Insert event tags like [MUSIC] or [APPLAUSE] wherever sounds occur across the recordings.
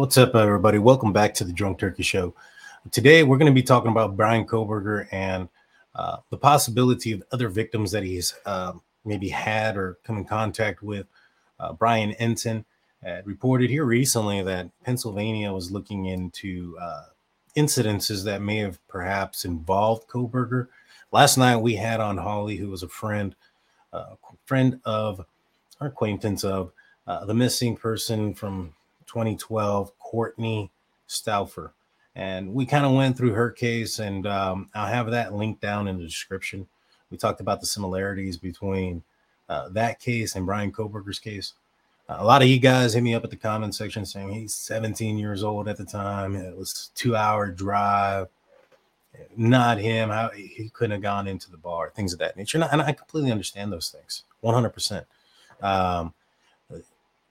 What's up, everybody? Welcome back to the Drunk Turkey Show. Today, we're going to be talking about Bryan Kohberger and uh, the possibility of other victims that he's uh, maybe had or come in contact with. Uh, Brian had reported here recently that Pennsylvania was looking into uh, incidences that may have perhaps involved Kohberger. Last night, we had on Holly, who was a friend, uh, friend of, our acquaintance of uh, the missing person from 2012, Kortne Stouffer. And we kind of went through her case, and um, I'll have that linked down in the description. We talked about the similarities between uh, that case and Bryan Kohberger's case. Uh, a lot of you guys hit me up at the comment section saying he's 17 years old at the time. It was two hour drive. Not him. How he couldn't have gone into the bar, things of that nature. And I, completely understand those things, 100%. Um,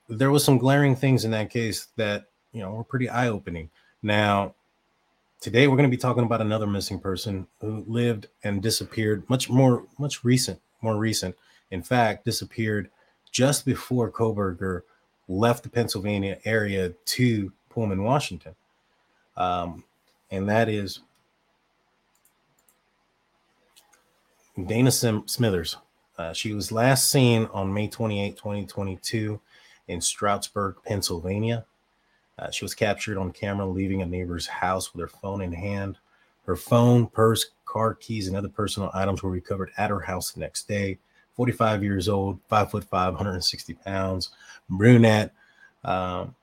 there was some glaring things in that case that you know were pretty eye-opening. Now, today we're going to be talking about another missing person who lived and disappeared much more much recent, more recent. In fact, disappeared just before Kohberger left the Pennsylvania area to Pullman, Washington. Um, and that is Dana Sim- Smithers. Uh, she was last seen on May 28, 2022 in Stroudsburg, Pennsylvania. Uh, she was captured on camera leaving a neighbor's house with her phone in hand. Her phone, purse, car keys, and other personal items were recovered at her house the next day. 45 years old, five foot five, 160 pounds, brunette, um,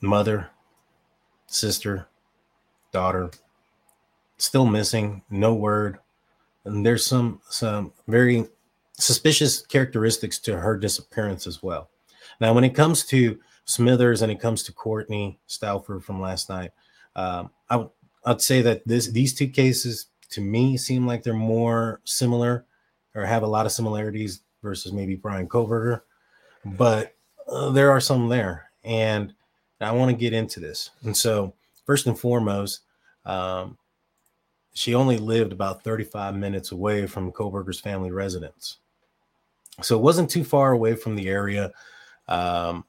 mother, sister, daughter, still missing, no word. And there's some some very suspicious characteristics to her disappearance as well. Now, when it comes to Smithers and it comes to Kortne Stouffer from last night, um, I would say that this these two cases to me seem like they're more similar or have a lot of similarities versus maybe Bryan Kohberger, but uh, there are some there, and I want to get into this. And so, first and foremost, um, she only lived about 35 minutes away from Kohberger's family residence, so it wasn't too far away from the area um,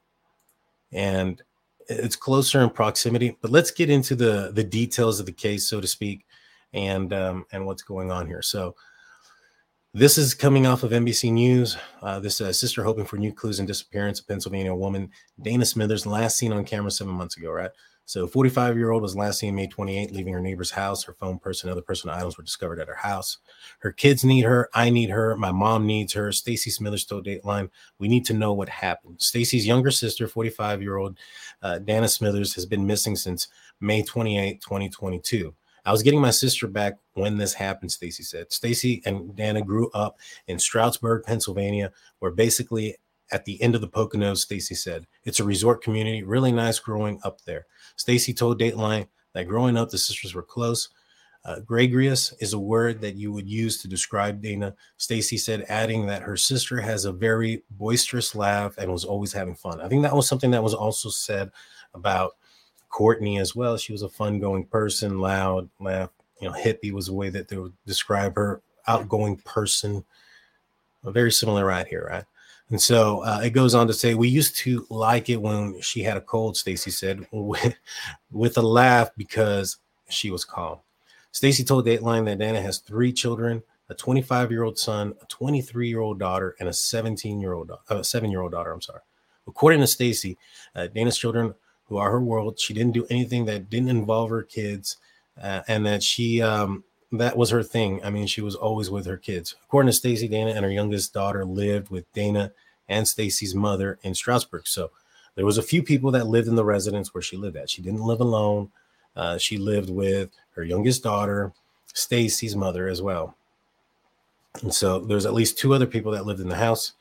and it's closer in proximity. But let's get into the the details of the case, so to speak, and um, and what's going on here. So. This is coming off of NBC News. Uh, this uh, sister hoping for new clues in disappearance of Pennsylvania woman Dana Smithers, last seen on camera seven months ago, right? So 45 year old was last seen May 28, leaving her neighbor's house. Her phone, purse, and other personal items were discovered at her house. Her kids need her. I need her. My mom needs her. Stacy Smithers told Dateline, "We need to know what happened." Stacy's younger sister, 45 year old uh, Dana Smithers, has been missing since May 28, 2022. I was getting my sister back when this happened, Stacy said. Stacy and Dana grew up in Stroudsburg, Pennsylvania, where basically at the end of the Poconos, Stacy said. It's a resort community, really nice growing up there. Stacy told Dateline that growing up, the sisters were close. Uh, gregarious is a word that you would use to describe Dana. Stacy said, adding that her sister has a very boisterous laugh and was always having fun. I think that was something that was also said about Kortne as well. She was a fun-going person, loud, laugh. You know, hippie was a way that they would describe her. Outgoing person. Very similar right here, right? And so uh, it goes on to say, we used to like it when she had a cold, Stacy said, [LAUGHS] with, with a laugh because she was calm. Stacy told Dateline that Dana has three children a 25 year old son, a 23 year old daughter, and a 17 year old, uh, seven year old daughter. I'm sorry. According to Stacy, uh, Dana's children, who are her world, she didn't do anything that didn't involve her kids, uh, and that she um, that was her thing. I mean, she was always with her kids. According to Stacy, Dana and her youngest daughter lived with Dana and Stacy's mother in Stroudsburg. So there was a few people that lived in the residence where she lived at. She didn't live alone. Uh, she lived with her youngest daughter, Stacy's mother, as well. And so there's at least two other people that lived in the house.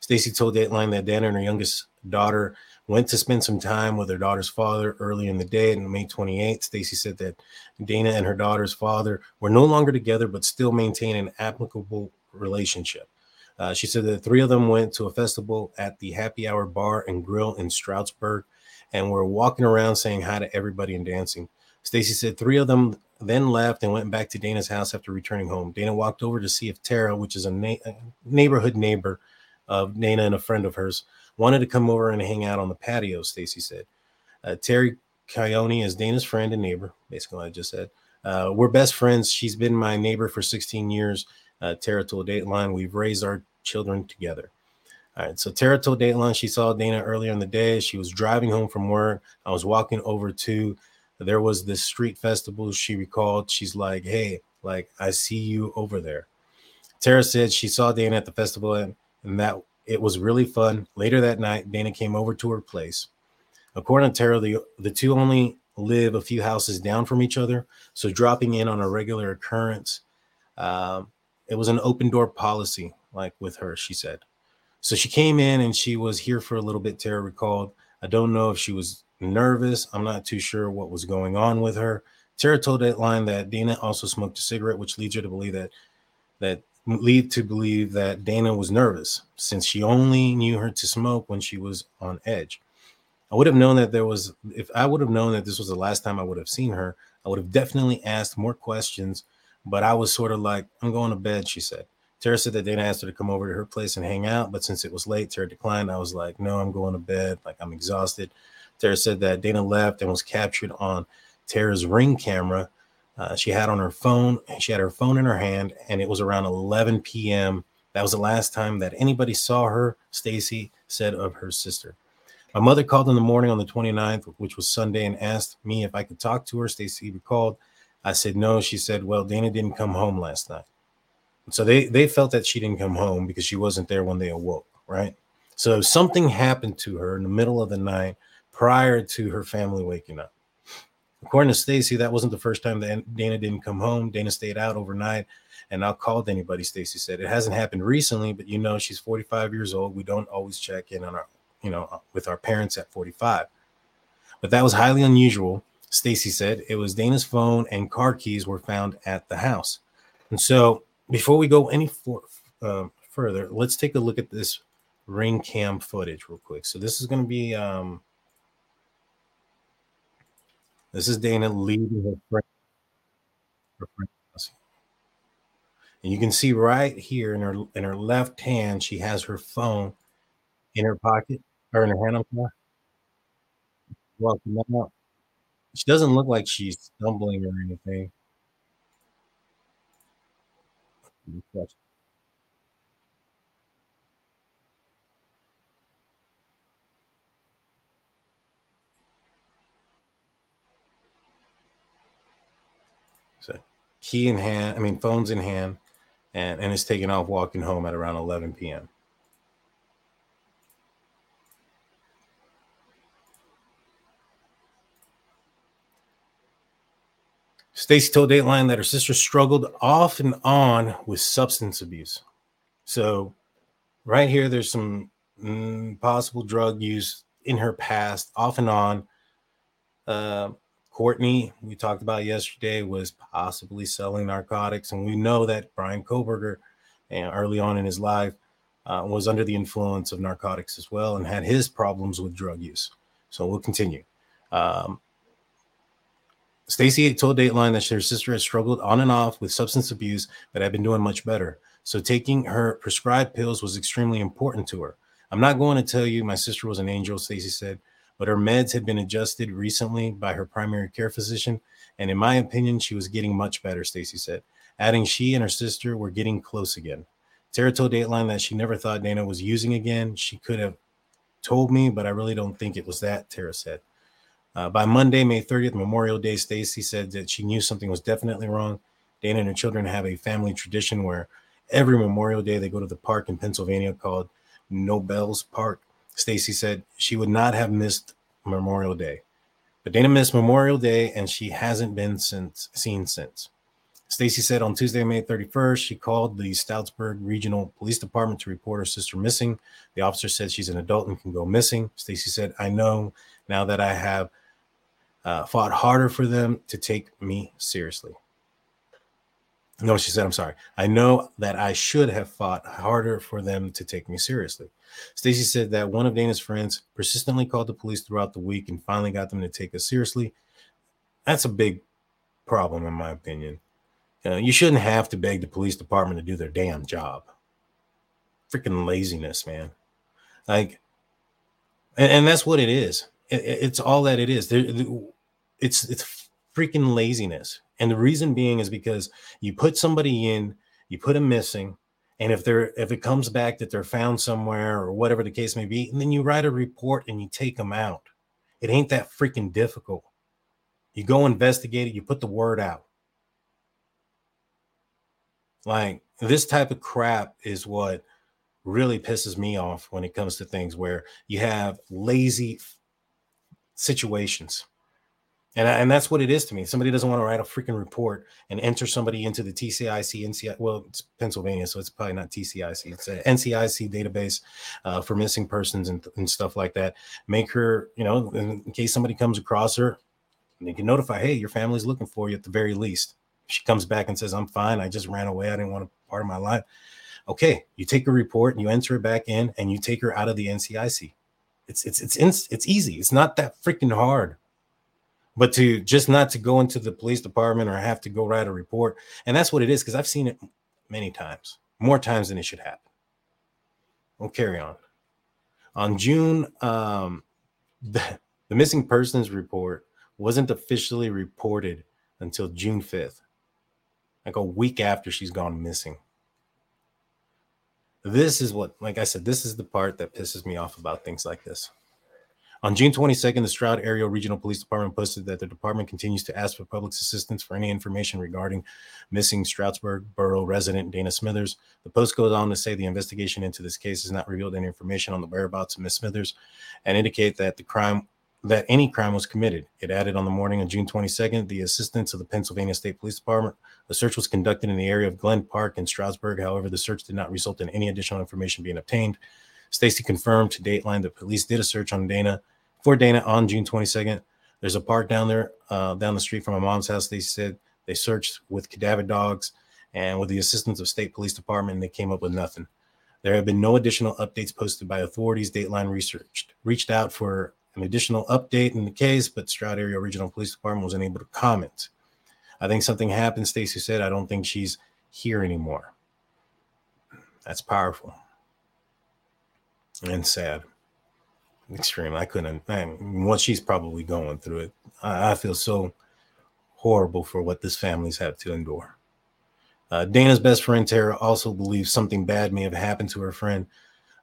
Stacy told Dateline that Dana and her youngest daughter went to spend some time with her daughter's father early in the day on May 28th. Stacy said that Dana and her daughter's father were no longer together, but still maintain an amicable relationship. Uh, she said that three of them went to a festival at the Happy Hour Bar and Grill in Stroudsburg and were walking around saying hi to everybody and dancing. Stacy said three of them then left and went back to Dana's house after returning home. Dana walked over to see if Tara, which is a, na- a neighborhood neighbor of Dana and a friend of hers, wanted to come over and hang out on the patio, Stacy said. Uh, Terry Coyone is Dana's friend and neighbor, basically, what I just said. Uh, we're best friends. She's been my neighbor for 16 years. Uh, Tara told Dateline, we've raised our children together. All right, so Tara told Dateline she saw Dana earlier in the day. She was driving home from work. I was walking over to, there was this street festival. She recalled, she's like, hey, like, I see you over there. Tara said she saw Dana at the festival and, and that it was really fun. Later that night, Dana came over to her place. According to Tara, the, the two only live a few houses down from each other, so dropping in on a regular occurrence. Um, it was an open door policy, like with her, she said. So she came in and she was here for a little bit, Tara recalled. I don't know if she was nervous. I'm not too sure what was going on with her. Tara told Dateline that Dana also smoked a cigarette, which leads her to believe that that lead to believe that Dana was nervous since she only knew her to smoke when she was on edge. I would have known that there was, if I would have known that this was the last time I would have seen her, I would have definitely asked more questions. But I was sort of like, I'm going to bed, she said. Tara said that Dana asked her to come over to her place and hang out, but since it was late, Tara declined. I was like, no, I'm going to bed. Like, I'm exhausted. Tara said that Dana left and was captured on Tara's ring camera. Uh, she had on her phone, she had her phone in her hand, and it was around 11 p.m. That was the last time that anybody saw her, Stacy said of her sister. My mother called in the morning on the 29th, which was Sunday, and asked me if I could talk to her. Stacy recalled. I said no. She said, Well, Dana didn't come home last night. So they, they felt that she didn't come home because she wasn't there when they awoke, right? So something happened to her in the middle of the night prior to her family waking up. According to Stacy, that wasn't the first time that Dana didn't come home. Dana stayed out overnight and not called anybody. Stacy said it hasn't happened recently, but you know, she's 45 years old. We don't always check in on our you know, with our parents at 45. But that was highly unusual. Stacy said it was Dana's phone and car keys were found at the house. And so, before we go any for, uh, further, let's take a look at this ring cam footage real quick. So this is going to be um, this is Dana leaving her friend. Her friend and you can see right here in her in her left hand, she has her phone in her pocket. or in her hand out. She doesn't look like she's stumbling or anything. So key in hand, I mean phones in hand, and, and is taking off walking home at around 11 p.m. Stacy told Dateline that her sister struggled off and on with substance abuse. So, right here, there's some mm, possible drug use in her past, off and on. Uh, Kortne, we talked about yesterday, was possibly selling narcotics, and we know that Bryan Kohberger, uh, early on in his life, uh, was under the influence of narcotics as well and had his problems with drug use. So we'll continue. Um, Stacy told Dateline that her sister had struggled on and off with substance abuse, but had been doing much better. So taking her prescribed pills was extremely important to her. I'm not going to tell you my sister was an angel, Stacy said, but her meds had been adjusted recently by her primary care physician, and in my opinion, she was getting much better, Stacy said, adding she and her sister were getting close again. Tara told Dateline that she never thought Dana was using again. She could have told me, but I really don't think it was that, Tara said. Uh, by Monday, May 30th, Memorial Day, Stacy said that she knew something was definitely wrong. Dana and her children have a family tradition where every Memorial Day they go to the park in Pennsylvania called Nobel's Park. Stacy said she would not have missed Memorial Day. But Dana missed Memorial Day and she hasn't been since seen since. Stacy said on Tuesday, May 31st, she called the Stroudsburg Regional Police Department to report her sister missing. The officer said she's an adult and can go missing. Stacy said, I know now that I have uh, fought harder for them to take me seriously. No, she said, I'm sorry. I know that I should have fought harder for them to take me seriously. Stacy said that one of Dana's friends persistently called the police throughout the week and finally got them to take us seriously. That's a big problem, in my opinion. Uh, you shouldn't have to beg the police department to do their damn job. Freaking laziness, man. Like, and, and that's what it is. It, it's all that it is. There, it's it's freaking laziness, and the reason being is because you put somebody in, you put them missing, and if they're if it comes back that they're found somewhere or whatever the case may be, and then you write a report and you take them out. It ain't that freaking difficult. You go investigate it, you put the word out. Like this type of crap is what really pisses me off when it comes to things where you have lazy situations. And, and that's what it is to me. Somebody doesn't want to write a freaking report and enter somebody into the TCIC, NCI, well, it's Pennsylvania, so it's probably not TCIC. It's an NCIC database uh, for missing persons and, and stuff like that. Make her, you know, in case somebody comes across her, they can notify, hey, your family's looking for you at the very least. She comes back and says, I'm fine, I just ran away, I didn't want a part of my life. Okay, you take a report and you enter it back in and you take her out of the NCIC. It's it's it's it's easy. It's not that freaking hard but to just not to go into the police department or have to go write a report and that's what it is because i've seen it many times more times than it should happen. We'll carry on. On june um, the, the missing persons report wasn't officially reported until june 5th like a week after she's gone missing. This is what like i said this is the part that pisses me off about things like this on June 22nd, the Stroud Area Regional Police Department posted that the department continues to ask for public assistance for any information regarding missing Stroudsburg Borough resident Dana Smithers. The post goes on to say the investigation into this case has not revealed any information on the whereabouts of Miss Smithers and indicate that the crime that any crime was committed. It added on the morning of June 22nd, the assistance of the Pennsylvania State Police Department. A search was conducted in the area of Glen Park in Stroudsburg. However, the search did not result in any additional information being obtained. Stacy confirmed to Dateline that police did a search on Dana for Dana on June 22nd. There's a park down there, uh, down the street from my mom's house. They said they searched with cadaver dogs and with the assistance of state police department, they came up with nothing. There have been no additional updates posted by authorities. Dateline researched reached out for an additional update in the case, but Stroud Area Regional Police Department was unable to comment. I think something happened. Stacy said, "I don't think she's here anymore." That's powerful and sad extreme. I couldn't. Man, what she's probably going through it, I, I, feel so horrible for what this family's had to endure. Uh, Dana's best friend Tara also believes something bad may have happened to her friend.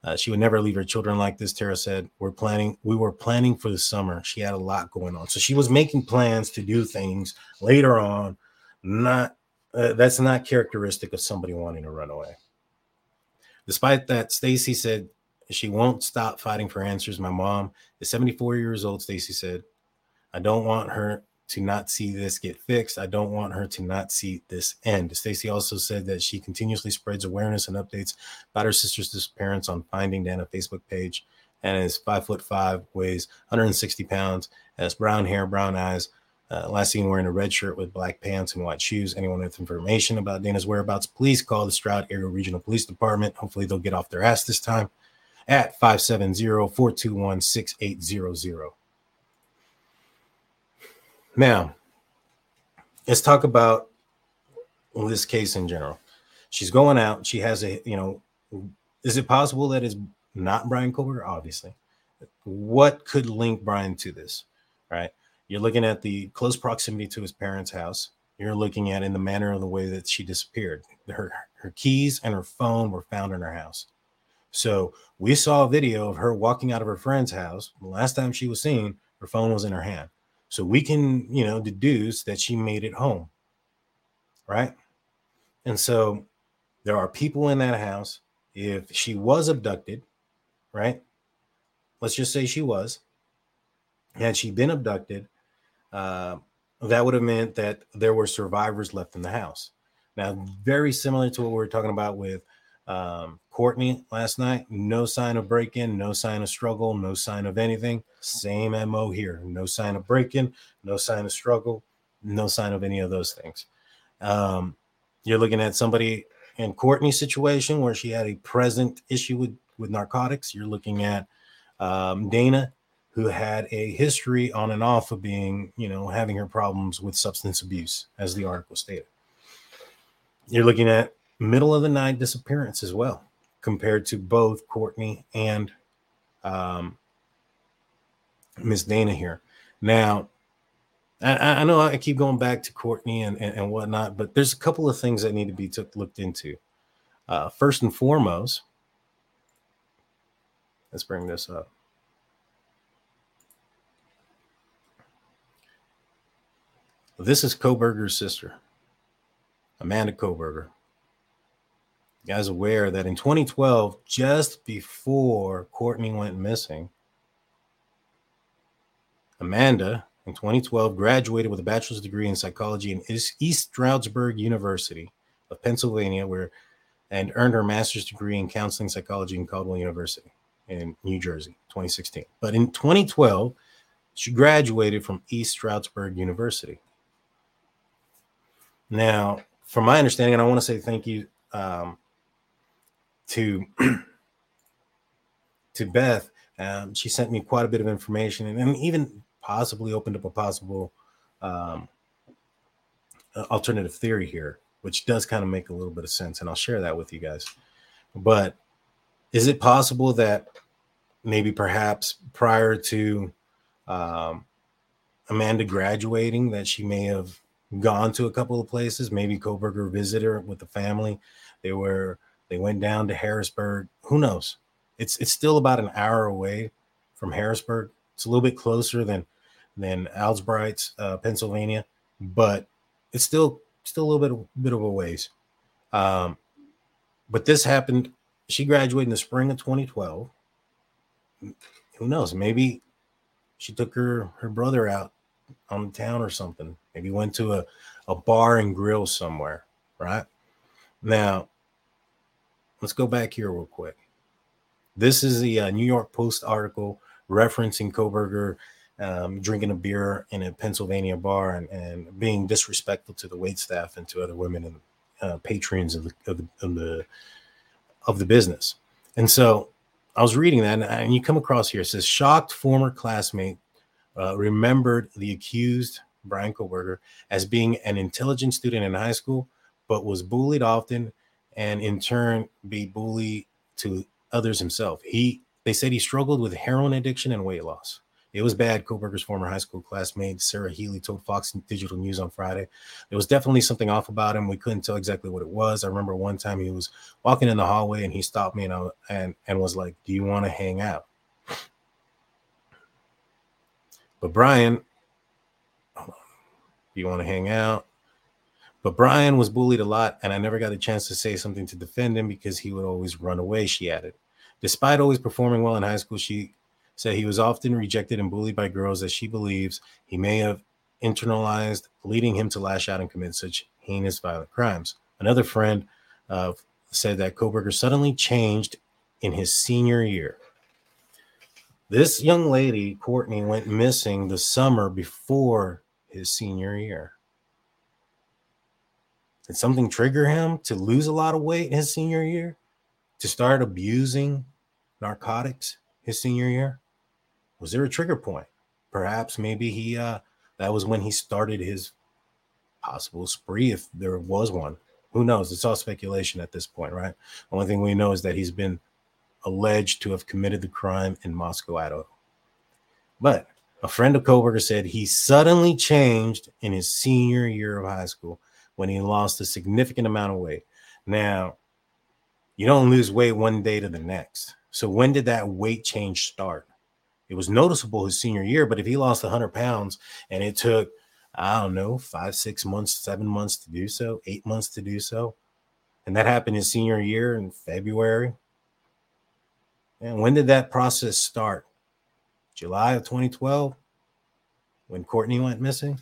Uh, she would never leave her children like this. Tara said, "We're planning. We were planning for the summer. She had a lot going on, so she was making plans to do things later on. Not uh, that's not characteristic of somebody wanting to run away." Despite that, Stacy said she won't stop fighting for answers. My mom is 74 years old, Stacy said. I don't want her to not see this get fixed. I don't want her to not see this end. Stacy also said that she continuously spreads awareness and updates about her sister's disappearance on Finding Dana Facebook page and is five foot five, weighs 160 pounds, has brown hair, brown eyes. Uh, last seen wearing a red shirt with black pants and white shoes. Anyone with information about Dana's whereabouts, please call the Stroud Area Regional Police Department. Hopefully, they'll get off their ass this time at 570-421-6800. Now, let's talk about this case in general. She's going out. She has a, you know, is it possible that it's not Bryan Kohberger? Obviously. What could link Bryan to this? Right. You're looking at the close proximity to his parents' house. You're looking at in the manner of the way that she disappeared. Her her keys and her phone were found in her house. So we saw a video of her walking out of her friend's house. The last time she was seen, her phone was in her hand. So we can, you know, deduce that she made it home. Right. And so there are people in that house. If she was abducted, right? Let's just say she was. Had she been abducted, uh, that would have meant that there were survivors left in the house. Now, very similar to what we were talking about with um, Kortne last night, no sign of break in, no sign of struggle, no sign of anything. Same MO here. No sign of break in, no sign of struggle, no sign of any of those things. Um, you're looking at somebody in Kortne's situation where she had a present issue with, with narcotics. You're looking at um, Dana, who had a history on and off of being, you know, having her problems with substance abuse, as the article stated. You're looking at middle of the night disappearance as well, compared to both Kortne and um, Miss Dana here. Now, I, I, know I keep going back to Kortne and, and, and, whatnot, but there's a couple of things that need to be took, looked into. Uh, first and foremost, let's bring this up. This is Kohberger's sister, Amanda Kohberger. Guys aware that in 2012, just before Kortne went missing, Amanda in 2012 graduated with a bachelor's degree in psychology in East Stroudsburg University of Pennsylvania, where and earned her master's degree in counseling psychology in Caldwell University in New Jersey, 2016. But in 2012, she graduated from East Stroudsburg University. Now, from my understanding, and I want to say thank you um, to [CLEARS THROAT] to Beth. Um, she sent me quite a bit of information, and, and even possibly opened up a possible um, alternative theory here, which does kind of make a little bit of sense, and I'll share that with you guys. But is it possible that maybe perhaps prior to um, Amanda graduating, that she may have gone to a couple of places. Maybe Kohberger visited her with the family. They were they went down to Harrisburg. Who knows? It's it's still about an hour away from Harrisburg. It's a little bit closer than than Algebright's, uh, Pennsylvania, but it's still still a little bit of, bit of a ways. Um, but this happened. She graduated in the spring of 2012. Who knows? Maybe she took her her brother out on town or something. Maybe went to a, a bar and grill somewhere, right? Now, let's go back here real quick. This is the uh, New York Post article referencing Kohberger um, drinking a beer in a Pennsylvania bar and, and being disrespectful to the wait staff and to other women and uh, patrons of the, of the, of the of the business. And so I was reading that, and, and you come across here. It says shocked former classmate uh, remembered the accused, Bryan Kohberger as being an intelligent student in high school, but was bullied often and in turn be bully to others himself. He they said he struggled with heroin addiction and weight loss. It was bad. Kohberger's former high school classmate Sarah Healy told Fox Digital News on Friday. There was definitely something off about him. We couldn't tell exactly what it was. I remember one time he was walking in the hallway and he stopped me and I, and and was like, "Do you want to hang out?" But Bryan, you want to hang out? But Bryan was bullied a lot, and I never got a chance to say something to defend him because he would always run away, she added. Despite always performing well in high school, she said he was often rejected and bullied by girls that she believes he may have internalized, leading him to lash out and commit such heinous violent crimes. Another friend uh, said that Kohberger suddenly changed in his senior year. This young lady, Kortne, went missing the summer before his senior year. Did something trigger him to lose a lot of weight in his senior year? To start abusing narcotics his senior year? Was there a trigger point? Perhaps maybe he uh that was when he started his possible spree if there was one. Who knows? It's all speculation at this point, right? Only thing we know is that he's been alleged to have committed the crime in Moscow, Idaho. But a friend of Kohberger said he suddenly changed in his senior year of high school when he lost a significant amount of weight. Now, you don't lose weight one day to the next. So when did that weight change start? It was noticeable his senior year, but if he lost 100 pounds and it took, I don't know, five, six months, seven months to do so, eight months to do so, and that happened his senior year in February, and when did that process start? July of 2012 when Kortne went missing?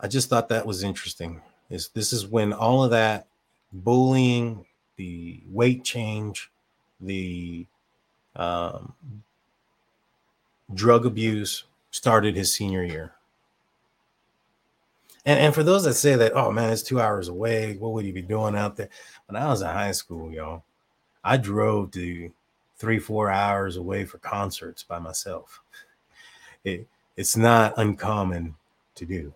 I just thought that was interesting. Is this is when all of that bullying, the weight change, the um, drug abuse started his senior year. And, and for those that say that, oh man, it's two hours away, what would you be doing out there? When I was in high school, y'all, I drove to three, four hours away for concerts by myself. It, it's not uncommon to do.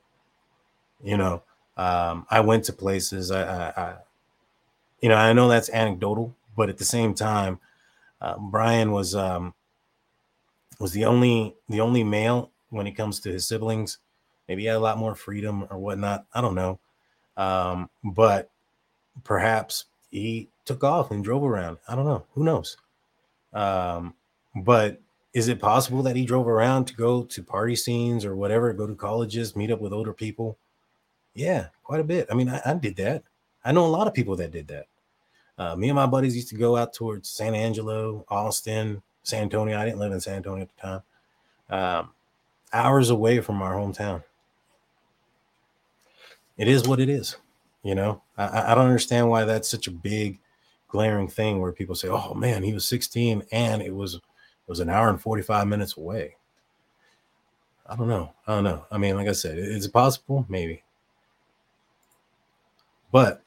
You know, um, I went to places. I, I, I, you know, I know that's anecdotal, but at the same time, Uh, Bryan was um, was the only the only male when it comes to his siblings. Maybe he had a lot more freedom or whatnot. I don't know, um, but perhaps he took off and drove around. I don't know. Who knows? Um, but is it possible that he drove around to go to party scenes or whatever, go to colleges, meet up with older people? Yeah, quite a bit. I mean, I, I did that. I know a lot of people that did that. Uh, me and my buddies used to go out towards San Angelo, Austin, San Antonio. I didn't live in San Antonio at the time. Um, hours away from our hometown. It is what it is. You know, I, I don't understand why that's such a big, glaring thing where people say, "Oh man, he was 16 and it was it was an hour and 45 minutes away." I don't know. I don't know. I mean, like I said, is it possible? Maybe. But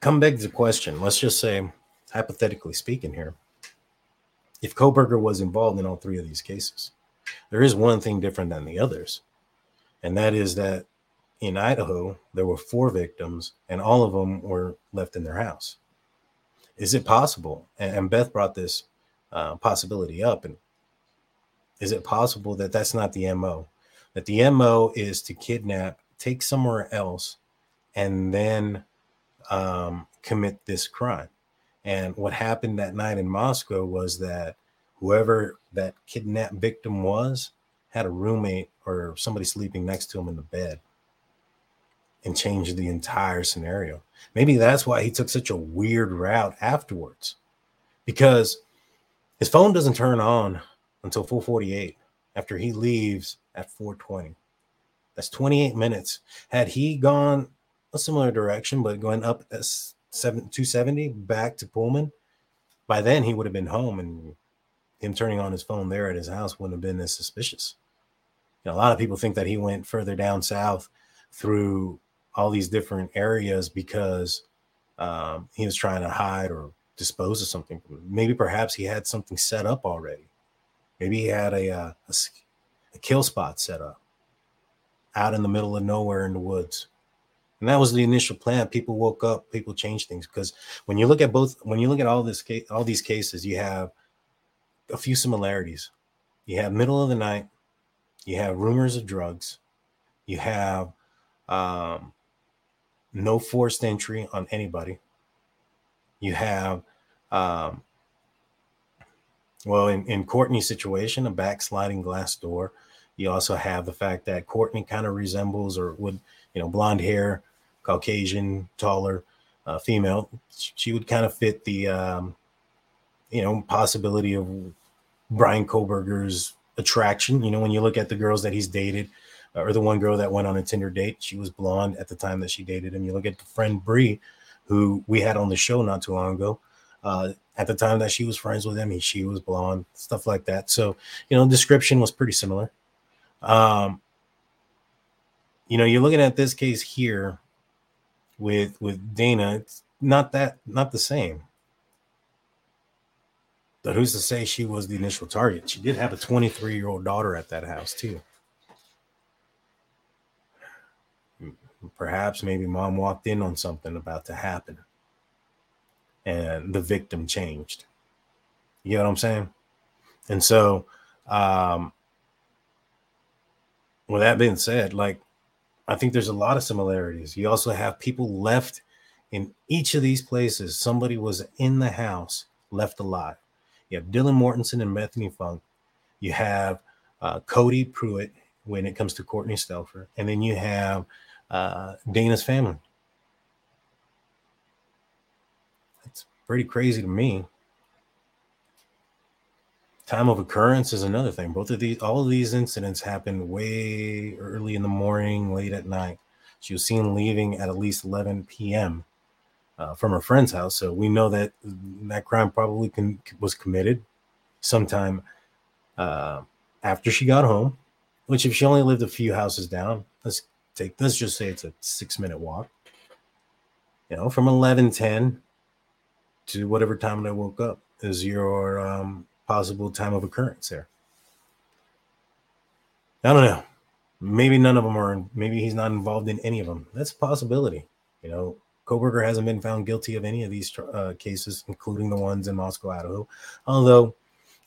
come back to the question. Let's just say, hypothetically speaking, here, if Kohberger was involved in all three of these cases, there is one thing different than the others, and that is that in Idaho there were four victims, and all of them were left in their house. Is it possible? And Beth brought this uh, possibility up, and is it possible that that's not the mo? That the mo is to kidnap, take somewhere else, and then um, commit this crime. And what happened that night in Moscow was that whoever that kidnapped victim was had a roommate or somebody sleeping next to him in the bed and changed the entire scenario. Maybe that's why he took such a weird route afterwards because his phone doesn't turn on until 448 after he leaves at 420. That's 28 minutes. Had he gone a similar direction, but going up as 270 back to Pullman, by then he would have been home and him turning on his phone there at his house wouldn't have been as suspicious. You know, a lot of people think that he went further down south through all these different areas because um, he was trying to hide or dispose of something. Maybe perhaps he had something set up already. Maybe he had a, uh, a, a kill spot set up out in the middle of nowhere in the woods. And that was the initial plan. People woke up, people changed things because when you look at both, when you look at all this case, all these cases, you have a few similarities. You have middle of the night, you have rumors of drugs, you have um, no forced entry on anybody. You have, um, well, in, in Kortne's situation, a backsliding glass door. You also have the fact that Kortne kind of resembles or would, you know, blonde hair, Caucasian, taller, uh, female. She would kind of fit the, um, you know, possibility of Bryan Kohberger's attraction. You know, when you look at the girls that he's dated, uh, or the one girl that went on a Tinder date, she was blonde at the time that she dated him. You look at the friend Bree, who we had on the show not too long ago. Uh, at the time that she was friends with him, he, she was blonde, stuff like that. So, you know, description was pretty similar. Um, you know, you're looking at this case here with with Dana. It's not that not the same. But who's to say she was the initial target? She did have a 23 year old daughter at that house, too. Perhaps maybe mom walked in on something about to happen and the victim changed. You know what I'm saying? And so, um, with that being said, like, I think there's a lot of similarities. You also have people left in each of these places. Somebody was in the house, left alive. You have Dylan Mortensen and Bethany Funk. You have uh, Cody Pruitt when it comes to Kortne Stouffer. And then you have uh, Dana's family. It's pretty crazy to me. Time of occurrence is another thing. Both of these, all of these incidents happened way early in the morning, late at night. She was seen leaving at at least 11 p.m uh, from her friend's house. So we know that that crime probably was committed sometime uh, after she got home. Which, if she only lived a few houses down, let's take let's just say it's a six minute walk. You know, from eleven ten to whatever time I woke up is your um, possible time of occurrence there. I don't know. Maybe none of them are. Maybe he's not involved in any of them. That's a possibility. You know, Kohberger hasn't been found guilty of any of these uh, cases, including the ones in Moscow, Idaho. Although,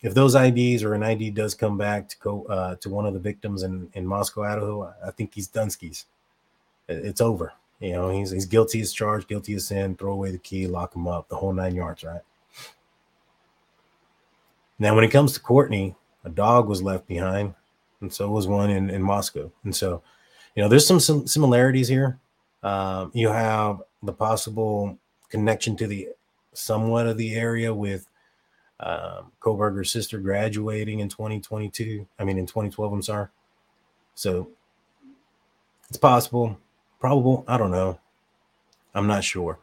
if those IDs or an ID does come back to go uh, to one of the victims in, in Moscow, Idaho, I think he's Dunskies. It's over. You know, he's he's guilty as charged, guilty as sin. Throw away the key, lock him up, the whole nine yards, right? Now, when it comes to Kortne, a dog was left behind, and so was one in, in Moscow. And so, you know, there's some, some similarities here. Um, you have the possible connection to the somewhat of the area with um, Kohberger's sister graduating in 2022. I mean, in 2012, I'm sorry. So it's possible, probable. I don't know. I'm not sure.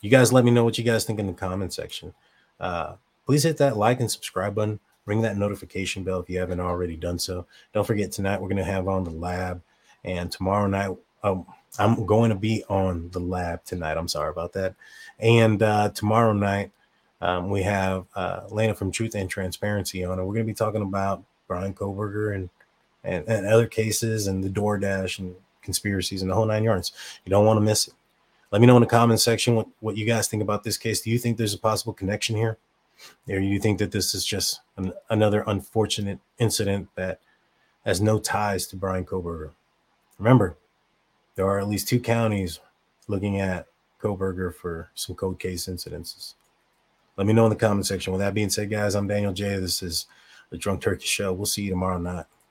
You guys let me know what you guys think in the comment section. Uh, please hit that like and subscribe button. Ring that notification bell if you haven't already done so. Don't forget, tonight we're going to have on the lab, and tomorrow night, um, I'm going to be on the lab tonight. I'm sorry about that. And uh, tomorrow night, um, we have uh, Lena from Truth and Transparency on, and we're going to be talking about Bryan Kohberger and, and, and other cases and the DoorDash and conspiracies and the whole nine yards. You don't want to miss it. Let me know in the comment section what, what you guys think about this case. Do you think there's a possible connection here? Or do you think that this is just an, another unfortunate incident that has no ties to Bryan Kohberger? Remember, there are at least two counties looking at Kohberger for some cold case incidences. Let me know in the comment section. With that being said, guys, I'm Daniel J. This is the Drunk Turkey Show. We'll see you tomorrow night.